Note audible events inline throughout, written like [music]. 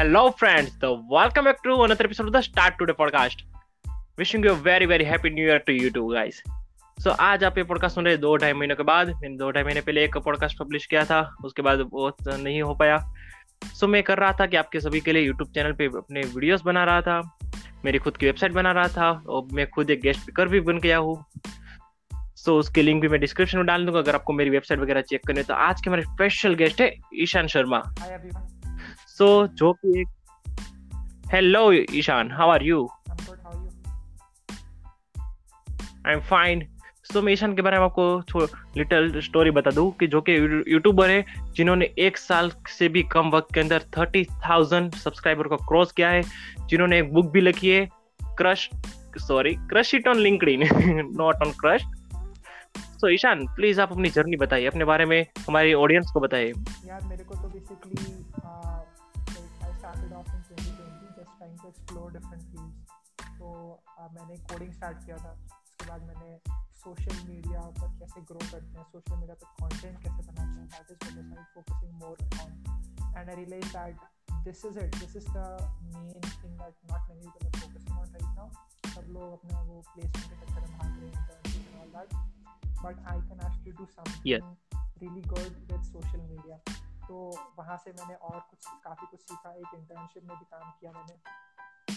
Hello, friends. The welcome back to another episode of the Start Today podcast. Wishing you a very very happy new year to you too, guys. so, आज आप ये podcast सुन रहे दो ढाई महीनों के बाद। मैंने दो ढाई महीने पहले एक पॉडकास्ट पब्लिश किया था। उसके बाद वो नहीं हो पाया। सो so, मैं कर रहा था कि आपके सभी के लिए यूट्यूब चैनल पे अपने वीडियोस बना रहा था। मेरी खुद की वेबसाइट बना रहा था। और मैं खुद एक गेस्ट स्पीकर भी बन गया हूँ। सो so, उसके लिंक भी मैं डिस्क्रिप्शन में डाल दूँगा। अगर आपको मेरी वेबसाइट वगैरह चेक करनी है तो आज के हमारे स्पेशल गेस्ट है ईशान शर्मा। सो so, जो कि एक hello Ishaan how are you I am fine so मैं ईशान के बारे में आपको लिटिल स्टोरी बता दूँ कि जो कि यूट्यूबर है जिन्होंने एक साल से भी कम वक्त के अंदर थर्टी थाउज़ेंड सब्सक्राइबर को क्रॉस किया है जिन्होंने एक बुक भी लिखी है crush sorry crush it on LinkedIn not on crush so Ishaan please आप अपनी जर्नी बताइए अपने बारे में हमारी ऑडियंस को बताइए। यार एक्सप्लोर डिफरेंट फील्ड्स तो मैंने कोडिंग स्टार्ट किया था। उसके बाद मैंने सोशल मीडिया पर कैसे ग्रो करते हैं सोशल मीडिया पर कंटेंट कैसे बनाते हैं that is what I focusing more on and I realize that this is it this is the main thing that not many people are focusing on right now सब लोग अपना वो placement के चक्कर में भाग रहे हैं and all that but I can actually do something really good with social media तो वहाँ से मैंने और कुछ काफ़ी कुछ सीखा। एक इंटर्नशिप में भी काम किया मैंने।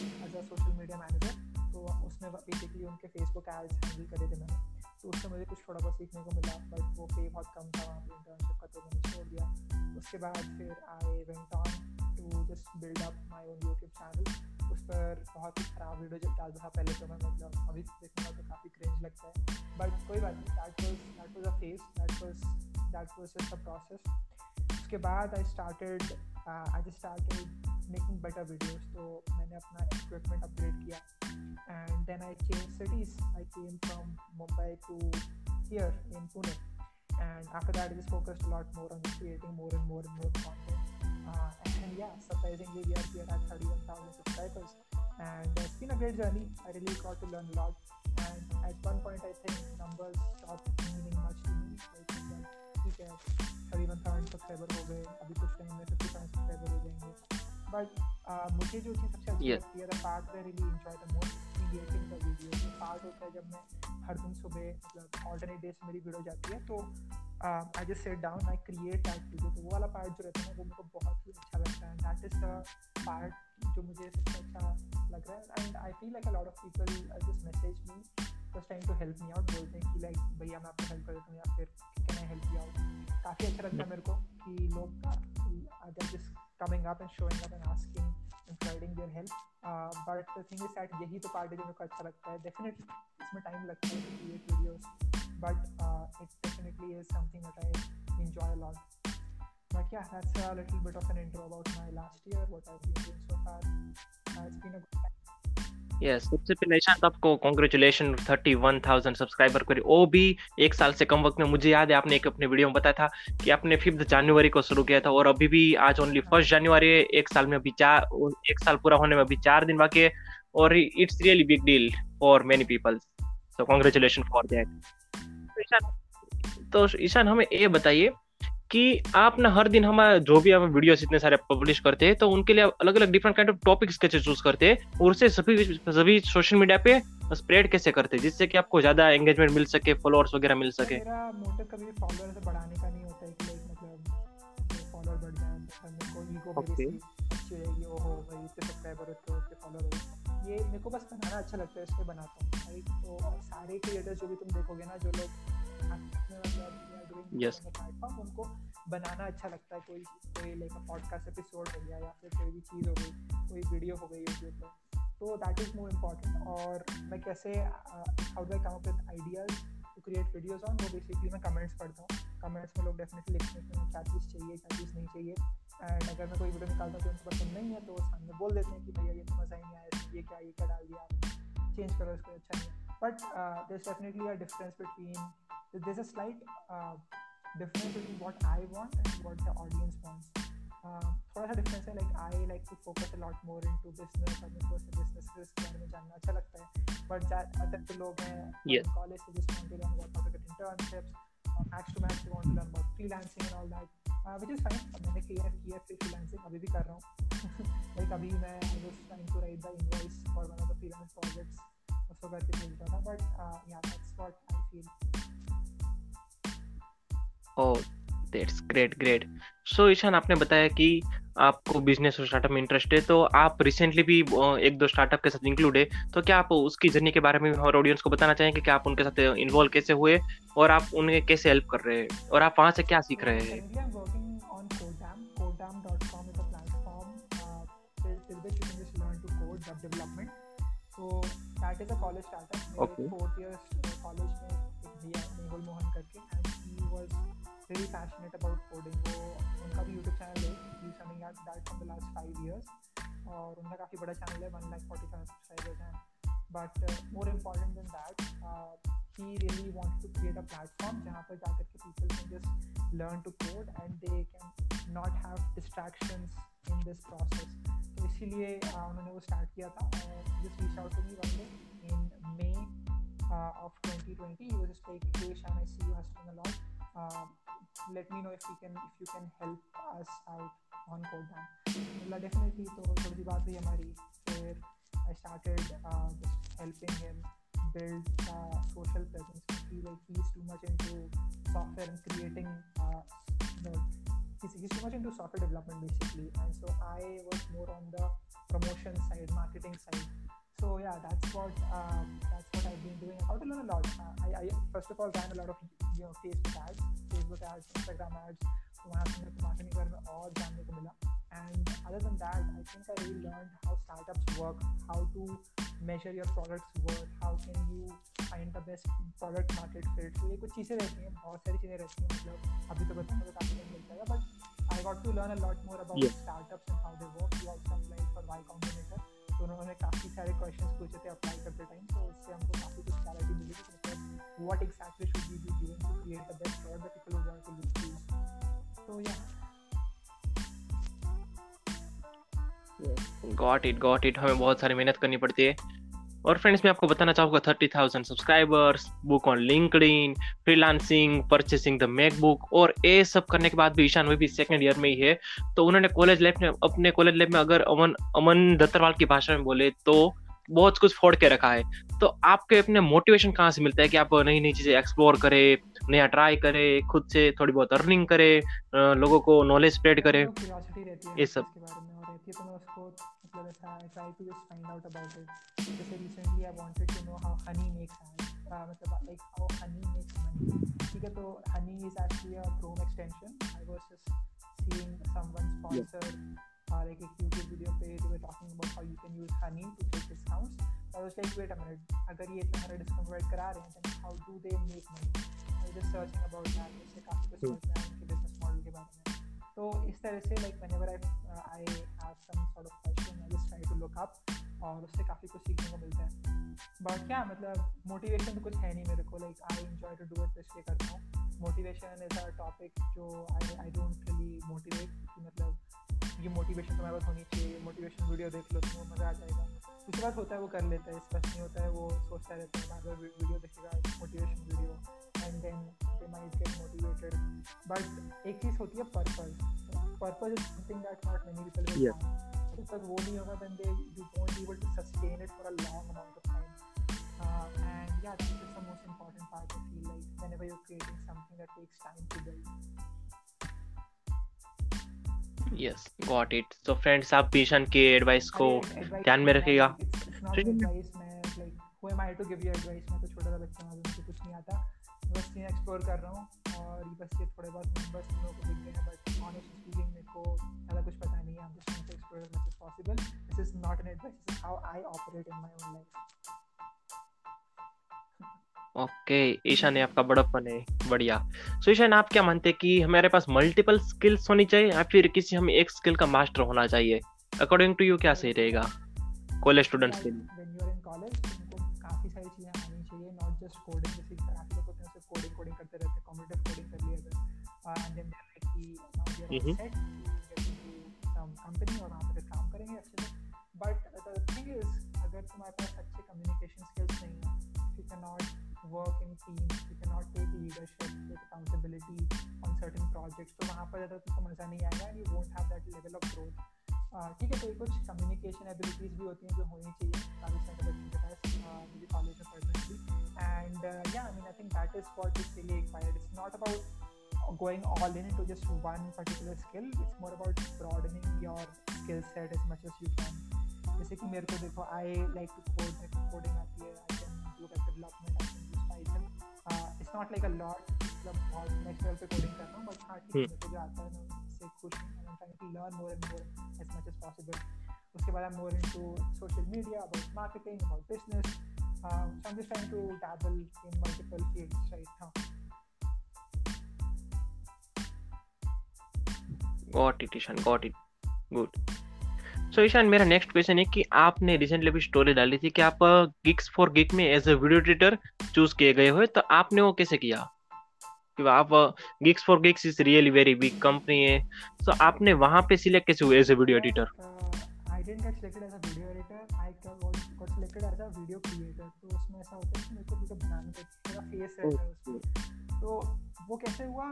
As a social media manager तो उसमें बेसिकली उनके फेसबुक एड्स हैंडल करे थे मैंने। तो उससे मुझे कुछ थोड़ा बहुत सीखने को मिला बट वो पे बहुत कम था वहाँ पे इंटर्नशिप का तो मैंने छोड़ दिया। उसके बाद फिर I went on to just build up my own YouTube channel उस पर बहुत ही ख़राब वीडियो जब डालता था पहले तो मैं मतलब अभी देखूँगा तो काफ़ी क्रेंज लगता है। बट कोई बात नहीं that was that was a phase that was that was a process उसके बाद I started I just started making better videos तो मैंने अपना इक्विपमेंट अपग्रेड किया and then I changed cities. I came from Mumbai to here in Pune, and after that I just focused a lot more on creating more and more and more content. Uh, and yeah, surprisingly we are here at 31,000 subscribers, and it's been a great journey. I really got to learn a lot, and at one point I think numbers stopped meaning much to me. Like, ठीक है thirty one thousand subscriber हो गए अभी कुछ time में fifty thousand subscriber हो जाएँगे but मुझे जो चीज़ सबसे अच्छी लगती है part we really enjoy the most creating the video जो पार्ट होता है जब मैं हर दिन सुबह मतलब ऑल्टरनेट डेज़ मेरी वीडियो जाती है तो I just set down I create that video तो वो वाला पार्ट जो रहता है वो मेरे को बहुत ही अच्छा लगता है. दैट इज़ द पार्ट जो मुझे सबसे अच्छा लग रहा है. And I feel like a lot of people just message me just time to help me out बोलते हैं कि लाइक भैया मैं आपको हेल्प कर देता हूँ या फिर can I help you out काफ़ी अच्छा लगता है मेरे को कि लोग just coming up and showing up and asking and providing their help but the thing is that यही तो पार्ट है जो मेरे को अच्छा लगता है डेफिनेटली इसमें टाइम लगता है to create videos but it definitely is something that I enjoy a lot but yeah that's a little bit of an intro about my last year what i've been doing so far uh, it's been a good time yes सबसे पहले ईशांत आपको congratulation thirty one thousand subscriber करे। वो भी एक साल से कम वक्त में मुझे याद है आपने एक अपने वीडियो में बताया था कि आपने फिफ्थ जनवरी को शुरू किया था और अभी भी आज ओनली फ़र्स्ट जनवरी है एक साल में अभी चार एक साल पूरा होने में अभी चार दिन बाकी है और it's really big deal for many people so congratulation for that तो ईशान हमें ये बताइए कि आप ना हर दिन हमारा जो भी आप वीडियोस इतने सारे पब्लिश करते हैं तो उनके लिए अलग अलग डिफरेंट काइंड ऑफ़ टॉपिक्स कैसे चूज़ करते हैं और उसे सभी सभी सोशल मीडिया पे स्प्रेड कैसे करते हैं जिससे कि आपको ज़्यादा एंगेजमेंट मिल सके फॉलोअर्स वगैरह मिल सके। मेरा मोटिव कभी फॉलोअर बढ़ाने का नहीं होता है कि मतलब फॉलोअर बढ़ जाए को ईगो अच्छी रहेगी ओहो भाई इतने सब्सक्राइबर हो तो इतने फॉलोअर हो। ये मेरे को बस बनाना अच्छा लगता है इसलिए बनाता हूँ। राइट तो सारे क्रिएटर्स जो भी तुम देखोगे ना जो लोग मतलब yes. प्लेटफॉर्म उनको बनाना अच्छा लगता है कोई कोई लाइक पॉडकास्ट एपिसोड हो गया या फिर कोई भी चीज़ हो गई कोई वीडियो हो गई यूट्यूब पर तो दैट इज़ मोर इंपॉर्टेंट और मैं कैसे how do I come up with ideas to create videos on वो बेसिकली मैं कमेंट्स पढ़ता हूँ। कमेंट्स में लोग डेफिनेटली लिखते हैं कि क्या चीज़ चाहिए क्या चीज़ नहीं चाहिए। एंड अगर मैं कोई वीडियो निकालता हूँ जो उनको पसंद नहीं है तो सामने बोल देते हैं कि भैया ये तो मज़ा ही नहीं आया ये क्या ये क्या डाल दिया चेंज करो इसको अच्छा नहीं but there definitely a difference between there's a slight uh, difference between what I want and what the audience wants. Uh, थोड़ा सा डिफरेंस है like I like to focus a lot more into business और मेरे को business के बारे में जानना अच्छा लगता है. बट ज़्यादातर जो लोग हैं कॉलेज से जिस want to learn about how to get internships और max to max want to learn about freelancing and all that which is fine मैंने किया किया फिर फ्रीलांसिंग अभी भी कर रहा हूँ. [laughs] लाइक अभी मैं I trying to write the invoice for one of the freelance projects उसको करके मिलता था but yeah that's what I feel oh that's great great so Ishaan आपने बताया कि आपको बिज़नेस और स्टार्टअप में इंटरेस्ट है तो आप रिसेंटली भी एक दो स्टार्टअप के साथ इंक्लूड है तो क्या आप उसकी जर्नी के बारे में हमारे ऑडियंस को बताना चाहेंगे कि आप उनके साथ इन्वॉल्व कैसे हुए और आप उन्हें कैसे हेल्प कर रहे हैं और आप वहाँ से क्या सीख रहे हैं? Development. So that is a college startup. Okay. fourth years really passionate about coding वो उनका भी YouTube चैनल है running at that from the last five years और उनका काफ़ी बड़ा चैनल है one lakh forty five subscribers हैं uh, more important than that uh, he really wanted to create a platform जहाँ पर जाकर के people can just learn to code and they can not have distractions in this process तो इसीलिए uh, उन्होंने वो start किया था और out to me one day in May uh, of 2020 he was just like hey Shan see you hustling a lot uh, let me know if you can if you can help us out on Codam. मतलब definitely तो थोड़ी सी बात हुई हमारी फिर I started uh, just helping him build uh, social presence. I feel like he's too much into software and creating. Uh, you know, he's, he's too much into software development basically, and so I was more on the promotion side, marketing side. So yeah, that's what um, that's what I've been doing. How to learn a lot. Uh, I, I first of all ran a lot of you know Facebook ads, Facebook ads, Instagram ads. वहाँ से मेरे को marketing बारे में और जानने को मिला। And other than that I think I really learn how startups work how to measure your product's worth how can you find the best product market fit. तो ये कुछ चीज़ें रहती हैं बहुत सारी चीज़ें रहती हैं मतलब अभी तो बताऊँगा तो काफ़ी टाइम मिल जाएगा but I got to learn a lot more about startups and how they work you apply for Y Combinator तो उन्होंने काफ़ी सारे क्वेश्चन पूछे थे अप्लाई करते टाइम तो उससे हमको काफ़ी कुछ क्लैरिटी मिली थी मतलब what exactly should be be doing to create the best for the people want to use तो या गॉट इट गॉट इट हमें बहुत सारी मेहनत करनी पड़ती है। और फ्रेंड्स मैं आपको बताना चाहूँगा thirty thousand subscribers book on linked freelancing purchasing the MacBook और ये सब करने के बाद भी ईशान भी सेकेंड ईयर में ही है। तो उन्होंने कॉलेज लाइफ में, अपने कॉलेज लाइफ में अगर अमन अमन दत्तरवाल की भाषा में बोले तो बहुत कुछ फोड़ के रखा है। तो आपके अपने मोटिवेशन कहाँ से मिलता है कि आप नई नई चीज़ें एक्सप्लोर करें नया ट्राई करें खुद से थोड़ी बहुत अर्निंग करें लोगों को नॉलेज स्प्रेड करें? ये सब। मतलब ऐसा I try to just find out about it जैसे recently I wanted to know how Honey makes मतलब like how Honey makes money ठीक है तो Honey is actually a Chrome extension I was just seeing someone sponsor like a YouTube video पे they were talking about how you can use honey to take discounts. So I was like, wait a minute, अगर ये इतना सारा discount provide करा रहे हैं then how do they make money? I was just searching about that. इससे काफ़ी कुछ समझ में आया उनके बिज़नेस मॉडल के बारे में. तो इस तरह से like whenever I uh, I have some sort of question I just try to look up और उससे काफ़ी कुछ सीखने को मिलता है बट क्या मतलब मोटिवेशन तो कुछ है नहीं मेरे को like I enjoy to do it इसलिए करता हूँ मोटिवेशन इज़ अ टॉपिक जो I I don't really motivate मतलब ये मोटिवेशन तुम्हारे पास होनी चाहिए मोटिवेशन वीडियो देख लो तो मज़ा आ जाएगा। उसके बाद होता है वो कर लेता है स्पष्ट नहीं होता है वो सोचता रहता है बार बार वीडियो देखेगा motivation video and then they might get motivated but एक चीज़ होती है purpose purpose is something that not many people जब तक वो नहीं होगा then they you won't be able to sustain it for a long amount of time and yeah this is the most important part I feel like whenever you are creating something that takes time to build yes got it तो friends आप भीषण के advice को ध्यान में रखिएगा। तो सा नहीं आता। बस ये एक्सप्लोर कर रहा हूँ और बस ये थोड़े बहुत नंबर्स लोगों को दिख हैं बट ऑनेस्टली स्पीकिंग मेरे को ज़्यादा कुछ पता नहीं है। I am just explore as much as possible this is not an advice how I operate in my own life okay Ishaan आपका बड़प्पन है बढ़िया। सो ईशान आप क्या मानते हैं कि हमारे पास मल्टीपल स्किल्स होनी चाहिए या फिर किसी हमें एक स्किल का मास्टर होना चाहिए? अकॉर्डिंग टू यू क्या सही रहेगा? कॉलेज स्टूडेंट्स के लिए। काफ़ी सारी चीज़ें आनी चाहिए नॉट जस्ट कोडिंग जैसे काफ़ी लोग होते हैं कोडिंग कोडिंग करते रहते हैं कॉम्पिटिटिव कोडिंग कर लिया एंड देन दे लाइक कि now they are set some company और वहाँ पे काम करेंगे अच्छे से। बट द थिंग इज़ अगर तुम्हारे पास अच्छे कम्युनिकेशन स्किल्स नहीं है you can not work in teams you cannot take leadership accountability on certain projects तो वहाँ पर ज़्यादा तुमको मज़ा नहीं आएगा and you won't have that level of growth ठीक है तो ये कुछ कम्युनिकेशन एबिलिटीज़ भी होती हैं जो होनी चाहिए काफ़ी सारे बच्चों के पास मुझे कॉलेज में की and yeah I mean I think that is what is really acquired it's not about going all in into just one particular skill it's more about broadening your skill set as much as you can जैसे कि मेरे को देखो आई like to code मेरे आती है I can do web development I not like a lot मतलब बहुत नेक्स्ट लेवल पे कोडिंग कर रहा हूँ बट हाँ ठीक है मेरे को जो आता है मैं उससे हूँ I am trying to learn more and more as much as possible. उसके बाद I'm more into social media, about marketing, about business. Um, so I'm just trying to dabble in multiple fields right now. Got it, Ishan. Got it. Good. So so, Ishan मेरा next question है कि आपने recently अभी story डाली थी कि आप Geeks for गिक में as a video editor choose किए गए हो तो आपने वो कैसे किया? कि आप gigs for gigs is really very big company है सो so, आपने वहाँ पे सिलेक्ट कैसे हुए as a video editor I didn't get selected as a video editor I got selected as a video creator तो उसमें ऐसा होता है कि मेरे को वीडियो बनाने का थोड़ा फेस रहता है उसमें। तो वो कैसे हुआ?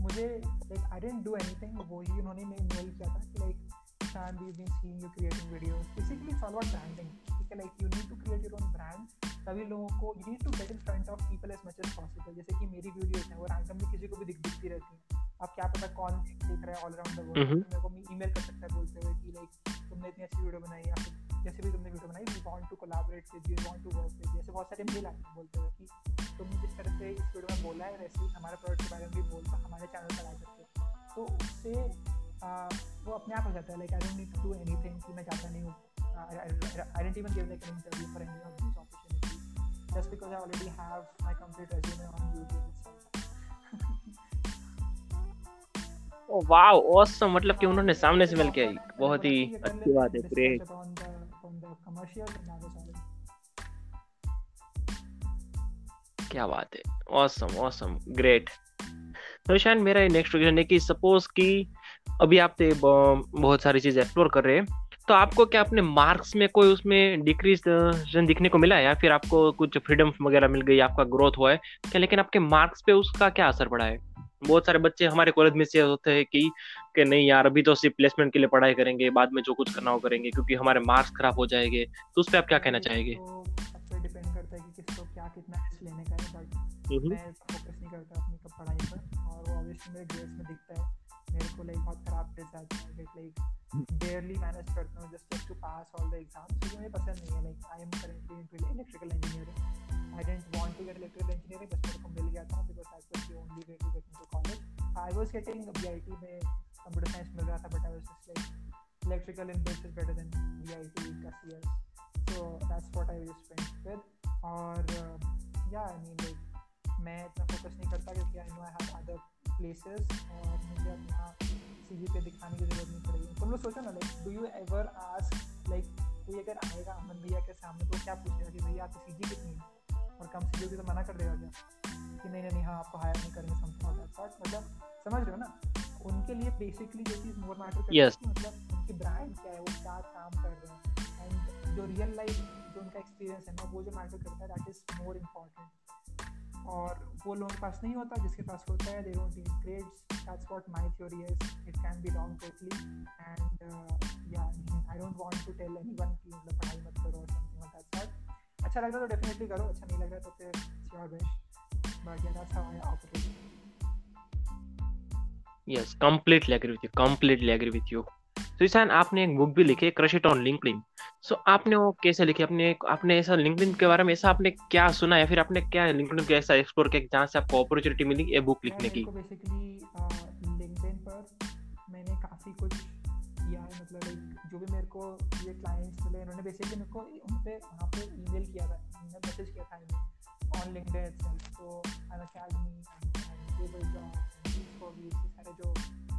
मुझे like I didn't do anything वो ही उन्होंने मेल किया था कि like Shan, we've been seeing you creating videos. Basically, it's all about branding. ठीक है, like you need to create your own brand. सभी लोगों को you need to get in front of people as much as possible. जैसे कि मेरी videos हैं वो रैंडमली किसी को भी दिख दिखती रहती हैं. अब क्या पता कौन देख रहा है ऑल अराउंड द वर्ल्ड मेरे को ईमेल कर सकता है बोलते हुए कि लाइक तुमने इतनी अच्छी वीडियो बनाई या फिर जैसे भी तुमने वीडियो बनाई we want to collaborate with you want to work with जैसे बहुत सारे मेल आते हैं बोलते हुए कि तुमने जिस तरह से इस वीडियो में बोला है वैसे ही हमारे प्रोडक्ट के बारे में भी बोल तो हमारे चैनल पर आ सकते हो तो उससे वो अपने आप हो जाता है like I don't need to do anything कि मैं चाहता नहीं हूँ। I didn't even give like an interview for any of this opportunities just because I already have my complete resume on YouTube oh wow awesome मतलब कि उन्होंने सामने से मिल के आई बहुत ही अच्छी बात है ग्रेट क्या बात है। ऑसम ऑसम ग्रेट तो शायद मेरा नेक्स्ट क्वेश्चन है कि सपोज़ कि अभी आप बहुत सारी चीज़ एक्सप्लोर कर रहे हैं तो आपको क्या अपने मार्क्स में कोई उसमें डिक्रीज दिखने को मिला है या फिर आपको कुछ फ्रीडम वगैरह मिल गई आपका ग्रोथ हुआ है? क्या लेकिन आपके मार्क्स पे उसका क्या असर पड़ा है? बहुत सारे बच्चे हमारे कॉलेज में से होते हैं कि कि नहीं यार अभी तो सिर्फ़ प्लेसमेंट के लिए पढ़ाई करेंगे बाद में जो कुछ करना हो करेंगे क्योंकि हमारे मार्क्स खराब हो जाएँगे तो उस पर आप क्या कहना चाहेंगे? तो डिपेंड करता है कि किसको क्या कितना लेने का है बट मैं फोकस नहीं करता अपनी पढ़ाई पर और वो ऑब्वियसली मेरे ग्रेड्स में दिखता है। मेरे को लाइक बहुत खराब ग्रेड्स आते हैं लाइक बेयरली मैनेज करता हूँ just to pass all the exams क्योंकि मुझे पसंद नहीं है like I am currently into electrical engineering I didn't want to get electrical engineering बस मेरे को मिल गया था because that was the only way to get into college I was getting BIT में कंप्यूटर साइंस मिल रहा था but I was like electrical in this is better than BIT का CS so that's what I just went with और yeah I mean like मैं इतना focus नहीं करता, क्योंकि I know I have other places और मुझे अपना सी पे दिखाने की ज़रूरत नहीं पड़ेगी। तुम लोग सोचो ना like do you ever ask like कोई अगर आएगा अमन भैया के सामने तो क्या पूछेगा कि भैया आपकी सी कितनी है? और कम सी होगी तो मना कर देगा क्या? कि नहीं नहीं हाँ आपको हायर नहीं करेंगे समथिंग बट मतलब समझ रहे हो ना? उनके लिए बेसिकली जो चीज़ मोर मैटर करती है मतलब उनकी ब्रांड क्या है वो क्या काम कर रहे हैं? एंड जो रियल लाइफ जो उनका एक्सपीरियंस है ना वो जो मैटर करता है दैट इज़ मोर इंपॉर्टेंट और वो लोगों के पास नहीं होता, जिसके पास होता है they don't grades that's what my theory is it can be wrong totally and yeah I don't want to tell anyone कि मतलब पढ़ाई मत करो और समथिंग ऑफ़ दैट अच्छा लग रहा तो डेफिनेटली करो. अच्छा नहीं लग रहा तो फिर it's your wish but yeah that's how I operate yes, completely agree with you. Completely agree with you. तो ईशान आपने एक बुक भी लिखी है crush it on LinkedIn so so, आपने वो कैसे लिखी अपने आपने ऐसा लिंक्डइन के बारे में ऐसा आपने क्या सुना या फिर आपने क्या लिंक्डइन को ऐसा एक्सप्लोर किया जहाँ से आपको अपॉर्चुनिटी मिली ये बुक लिखने की बेसिकली लिंक्डइन पर मैंने काफ़ी कुछ किया है मतलब जो भी मेरे को ये क्लाइंट्स मिले उन्होंने बेसिकली मेरे को उन पे वहाँ पे ईमेल किया था मैसेज किया था ऑन इटसेल्फ तो अकेडमी जॉब सारे जो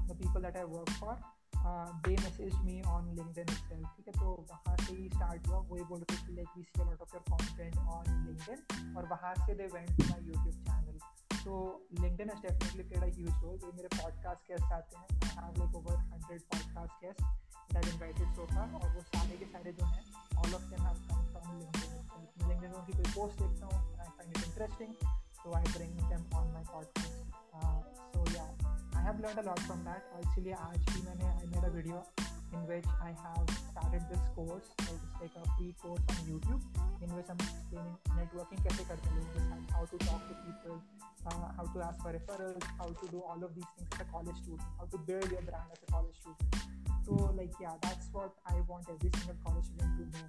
the people that I work for they message me on LinkedIn itself ठीक है? तो वहाँ से ही स्टार्ट हुआ। वही बोल रहे थे like we see lot of your content on LinkedIn और वहाँ से they went to my YouTube channel तो LinkedIn has definitely played a huge role जो मेरे पॉडकास्ट गेस्ट आते हैं I have like over 100 podcast guest that invited so far और वो सारे के सारे जो हैं all of them have come from LinkedIn LinkedIn की कोई पोस्ट देखता हूँ I find it interesting so I bring them on my podcast. Uh, so yeah, have learned a lot from that इसीलिए आज भी मैंने I made a video in which I have started this course it's like a free course on YouTube in which I'm explaining networking कैसे करते हैं लोगों के साथ how to talk to people uh, how to ask for referrals how to do all of these things as a college student how to build your brand as a college student so like yeah that's what I want every single college student to know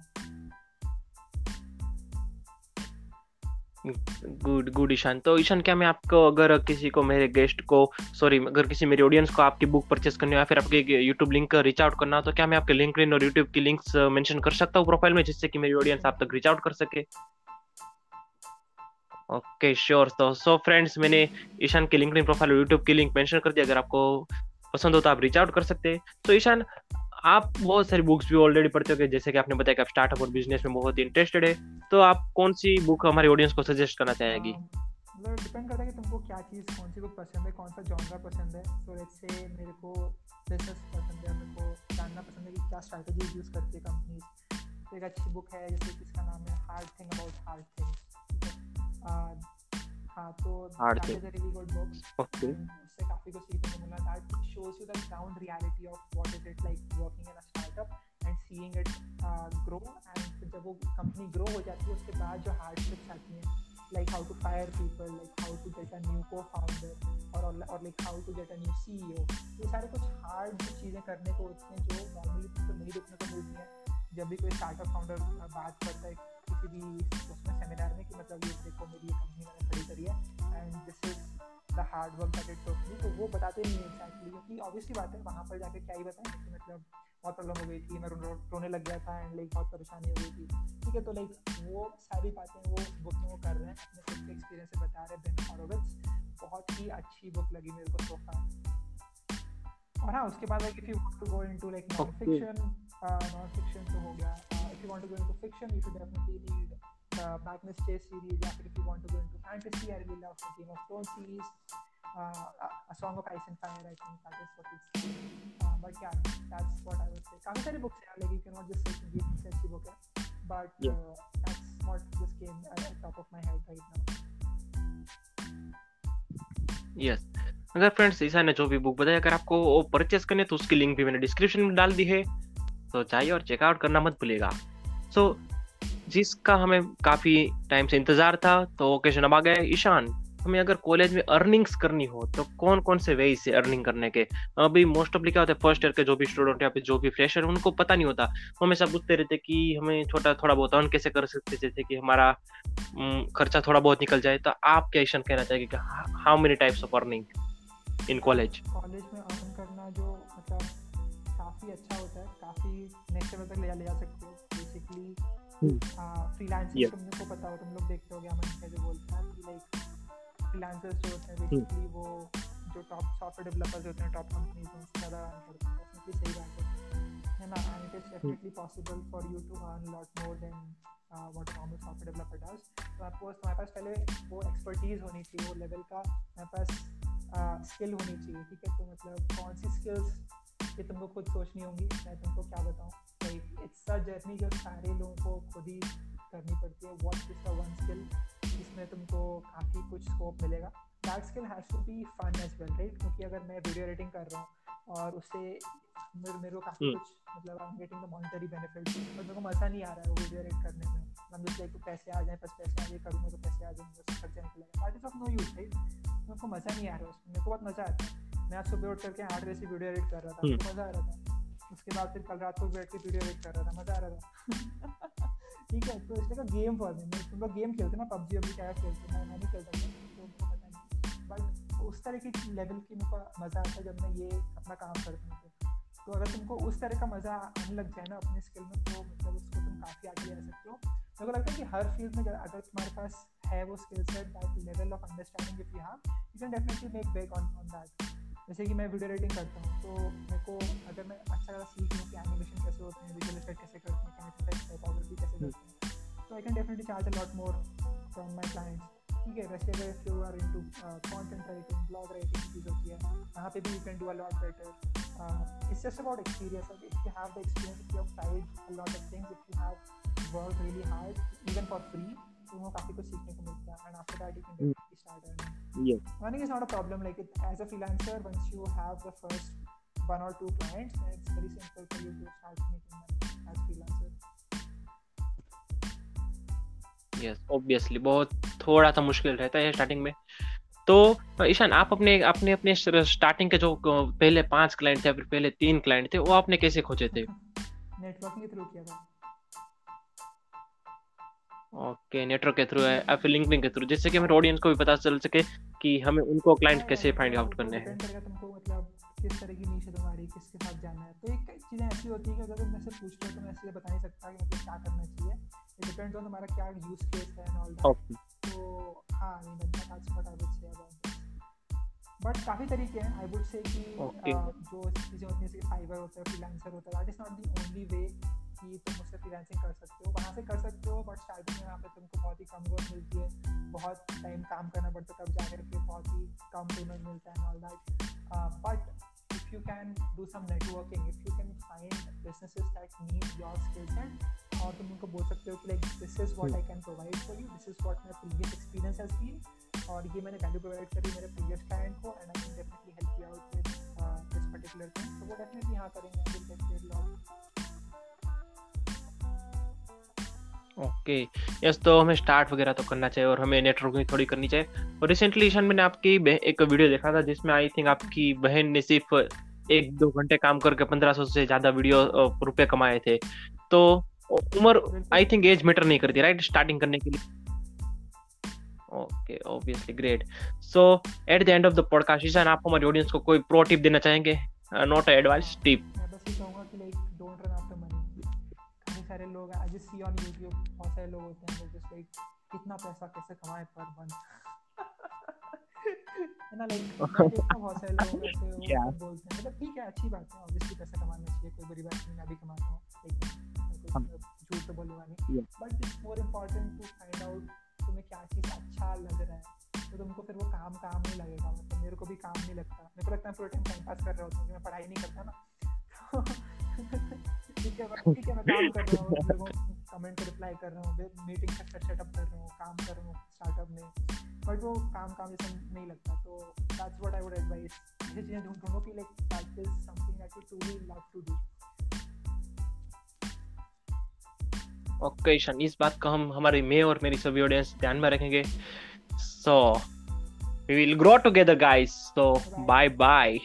Good good Ishan. तो ईशान, क्या मैं आपको, अगर किसी को, मेरे guest को sorry अगर किसी मेरी ऑडियंस को आपकी बुक परचेस करनी हो या फिर आपके यूट्यूब लिंक रीच आउट करना हो तो क्या मैं आपके लिंक और यूट्यूब की लिंक्स मेंशन कर सकता हूँ प्रोफ़ाइल में, जिससे कि मेरी ऑडियंस आप तक रीच आउट कर सके? ओके श्योर तो सो फ्रेंड्स मैंने ईशान की लिंक प्रोफ़ाइल और यूट्यूब की लिंक मेंशन कर दिया अगर आपको पसंद हो तो आप रीच आउट कर सकते हैं। तो ईशान आप बहुत सारी बुक्स भी ऑलरेडी पढ़ते हो जैसे कि आपने बताया कि आप स्टार्टअप और बिज़नेस में बहुत इंटरेस्टेड है तो आप कौन सी बुक हमारी ऑडियंस को सजेस्ट करना चाहेगी? मतलब डिपेंड करता है कि तुमको क्या चीज़ कौन सी बुक पसंद है कौन सा जॉनरा पसंद है। तो लेट्स से मेरे को बिज़नेस पसंद है, मेरे को जानना पसंद है कि क्या स्ट्रैटेजी यूज़ करती है कंपनीज़ तो एक अच्छी बुक है जैसे किसका नाम है hard thing about hard things हाँ तो that is a really good book okay उससे काफ़ी कुछ सीखने को मिला that shows you the ground reality of what is it like working in a startup and seeing it uh, grow and फिर जब वो कंपनी ग्रो हो जाती है उसके बाद जो हार्डशिप्स आती हैं like how to fire people like how to get a new co-founder और और like how to get a new CEO ये सारे कुछ हार्ड चीज़ें करने को होती हैं जो नॉर्मली तुमको नहीं देखने को मिलती हैं जब भी कोई स्टार्टअप फाउंडर बात करता है किसी भी उसमें सेमिनार में कि मतलब ये देखो मेरी ये कंपनी मैंने खड़ी करी है and this is the hard work that it took me तो वो बताते नहीं एग्जैक्टली क्योंकि ऑब्वियसली बात है वहाँ पर जाके क्या ही बताएँ कि मतलब बहुत प्रॉब्लम हो गई थी मैं रोने लग गया था एंड लाइक बहुत परेशानी हो गई थी। ठीक है तो लाइक वो सारी बातें वो बुक में वो कर रहे हैं अपने खुद के एक्सपीरियंस से बता रहे हैं बेन हॉरोविट्स बहुत ही अच्छी बुक लगी मेरे को सोफा और हाँ उसके बाद like if you want to go into like non fiction non fiction तो हो गया if you want to go into fiction, you should definitely read the Magnus Chase series. Yeah, if you want to go into fantasy, I really love the Game of Thrones series. Uh, a, a Song of Ice and Fire, I think that is what it's. Uh, but yeah, that's what I would say. काफ़ी सारी books हैं like you cannot just say कि ये अच्छी book है, but yeah. uh, that's what just came at the top of my head right now. Yes. अगर friends ईसा ने जो भी बुक बताया अगर आपको वो परचेस करने तो उसकी लिंक भी मैंने डिस्क्रिप्शन में डाल दी है तो जाइए और चेकआउट करना मत भूलिएगा। सो so, जिसका हमें काफ़ी टाइम से इंतज़ार था तो ओकेजन अब आ गया ईशान हमें अगर कॉलेज में अर्निंग्स करनी हो तो कौन कौन से वे से अर्निंग करने के? अभी मोस्ट ऑफली क्या होता है फ़र्स्ट ईयर के जो भी स्टूडेंट या फिर जो भी फ्रेशर उनको पता नहीं होता। वो हमेशा पूछते रहते कि हमें छोटा थोड़ा बहुत अर्न कैसे कर सकते जैसे कि हमारा खर्चा थोड़ा बहुत निकल जाए तो आप क्या ईशान कहना चाहेंगे how many types of earning in college college में अर्न करना जो मतलब काफ़ी अच्छा होता है काफ़ी नेक्स्ट लेवल तक ले जा सकते हो बेसिकली फ्रीलांसिंग तुम लोग को पता हो तुम लोग देखते हो अमन कैसे बोलते हैं कि लाइक फ्रीलांसर्स जो होते हैं बेसिकली वो जो टॉप सॉफ्टवेयर डेवलपर्स होते हैं टॉप कंपनीज़ उनसे ज़्यादा अर्न करते हैं। डेफिनेटली सही बात है। है ना? And it is definitely possible for you to earn lot more than what normal software developer does तो आपको तुम्हारे पास पहले वो एक्सपर्टीज होनी चाहिए वो लेवल का। तुम्हारे पास स्किल होनी चाहिए ठीक है? तो मतलब कौन सी स्किल्स ये तुमको खुद सोचनी होंगी मैं तुमको क्या बताऊँ? लाइक इट्स अ जर्नी जो सारे लोगों को खुद ही करनी पड़ती है what is the one skill जिसमें तुमको काफ़ी कुछ स्कोप मिलेगा। That skill has to be fun as well right क्योंकि अगर मैं वीडियो एडिटिंग कर रहा हूँ और उससे मेरे मेरे को काफ़ी हम्म। कुछ मतलब I am getting the monetary benefit और मेरे को मज़ा नहीं आ रहा है वो वीडियो एडिट करने में। मैं जस्ट लाइक पैसे आ जाए बस पैसे आगे करूँगा तो पैसे आ जाएँगे उससे खर्चा निकलेगा that is of no use right मेरे को मज़ा नहीं आ रहा है उसमें मेरे को बहुत मज़ा आता है। मैं आज सुबह उठ करके आठ बजे से वीडियो एडिट कर रहा था तो मज़ा आ रहा था। उसके बाद फिर कल रात को बैठ के वीडियो एडिट कर रहा था मज़ा आ रहा था। [laughs] ठीक है तो इसलिए का गेम फॉर मी तुम लोग गेम खेलते ना पबजी अभी क्या खेलते मैं मैं नहीं खेलता तो उनको पता नहीं। बट उस तरह की लेवल की मेरे को मज़ा आता है जब मैं ये अपना काम करता हूँ। तो, तो अगर तुमको उस तरह का मज़ा आने लग जाए ना अपने स्किल में तो मतलब उसको तुम काफ़ी आगे ले सकते हो। मेरे को लगता है कि हर फ़ील्ड में अगर तुम्हारे पास है वो skill set that level of understanding if you have you can definitely make bag on on that जैसे कि मैं वीडियो एडिटिंग करता हूँ तो मेरे को अगर मैं अच्छा ज़्यादा सीख लूँ कि एनिमेशन कैसे होते हैं विजुअल इफ़ेक्ट कैसे करते हैं कैमेरा टाइपोग्राफी कैसे करते हैं तो I can definitely charge a lot more from my clients ठीक है वैसे अगर if you are into content writing blog writing चीज़ होती है वहाँ पे भी you can do a lot better it's just about experience if you have the experience if you have tried a lot of things if you have work really hard even for free उनको काफ़ी कुछ सीखने को मिलता है and after that you can definitely start earning yes. Earning is not a problem like it, as a freelancer once you have the first one or two clients then it's very simple for you to start making money as freelancer. Yes obviously बहुत थोड़ा सा मुश्किल रहता है starting में। तो ईशान आप अपने अपने अपने स्टार्टिंग के जो पहले पाँच क्लाइंट थे फिर पहले तीन क्लाइंट थे वो आपने कैसे खोजे थे? [laughs] नेटवर्किंग के थ्रू किया था। ओके नेटवर्क के थ्रू है या फिर लिंक्डइन के थ्रू जिससे कि हमारे ऑडियंस को भी पता चल सके कि हमें उनको क्लाइंट कैसे फाइंड आउट करने हैं। मतलब किस तरह की है तुम्हारी किसके साथ जाना है। तो एक चीज़ें ऐसी होती है कि अगर तुम मुझसे पूछ रहे हो तो मैं ऐसे बता नहीं सकता कि मतलब क्या करना चाहिए। इट डिपेंड्स ऑन तुम्हारा क्या यूज़ केस है एंड ऑल दैट तो हाँ I mean that's what I would say about but काफ़ी तरीके हैं आई वुड से कि okay. जो चीज़ें होती हैं जैसे फाइवर होता है फ्रीलांसर होता है that is not the only way कि तुम उससे फ्रीलांसिंग कर सकते हो, वहाँ से कर सकते हो बट स्टार्टिंग में यहाँ पे तुमको बहुत ही कम ग्रोथ मिलती है, बहुत टाइम काम करना पड़ता है, तब जाकर के बहुत ही कम पेमेंट मिलता है all that but if you can do some networking, if you can find businesses that need your skill set, और तुम उनको बोल सकते हो कि like this is what I can provide for you this is what my previous experience has been और ये मैंने वैल्यू प्रोवाइड करी मेरे प्रीवियस क्लाइंट को and I can definitely help you out with this particular thing तो वो definitely यहाँ करेंगे ओके। यस तो हमें स्टार्ट वगैरह तो करना चाहिए और हमें नेटवर्किंग थोड़ी करनी चाहिए। और रिसेंटली ईशान, मैंने आपकी एक वीडियो देखा था जिसमें आई थिंक आपकी बहन ने सिर्फ़ एक दो घंटे काम करके पंद्रह सौ से ज़्यादा वीडियो रुपए कमाए थे। तो उम्र आई थिंक एज मैटर नहीं करती राइट स्टार्टिंग करने के लिए। Okay obviously great so at the end of the podcast Ishan, आप हमारे ऑडियंस को कोई प्रो टिप देना चाहेंगे? नॉट एडवाइस टिप सारे लोग I just see on YouTube बहुत सारे लोग होते हैं जस्ट लाइक कितना पैसा कैसे कमाए पर मंथ है ना लाइक [laughs] बहुत सारे लोग ऐसे बोलते हैं। मतलब ठीक है अच्छी बात है ऑब्वियसली पैसा कमाना चाहिए कोई बुरी बात नहीं मैं भी कमाता हूँ। लेकिन हाँ। झूठ तो बोलूँगा नहीं। But it's more important to find out तुम्हें क्या चीज़ अच्छा लग रहा है। तो तुमको फिर वो काम काम नहीं लगेगा। मतलब मेरे को भी काम नहीं लगता। मेरे को लगता है पूरा टाइम टाइम पास कर रहा होता हूँ मैं पढ़ाई नहीं करता ना। [laughs] ठीक है ठीक है मैं काम कर रहा हूँ कमेंट रिप्लाई कर रहा हूँ मीटिंग सेक्टर सेटअप कर रहा हूँ काम कर रहा हूँ स्टार्टअप में। बट वो काम काम जैसा नहीं लगता तो that's what I would advice ये चीज़ें ढूंढो कि like that is something that you truly love to do okay Ishan इस बात को हम हमारी मैं और मेरी सभी ऑडियंस ध्यान में रखेंगे। So we will grow together guys so bye bye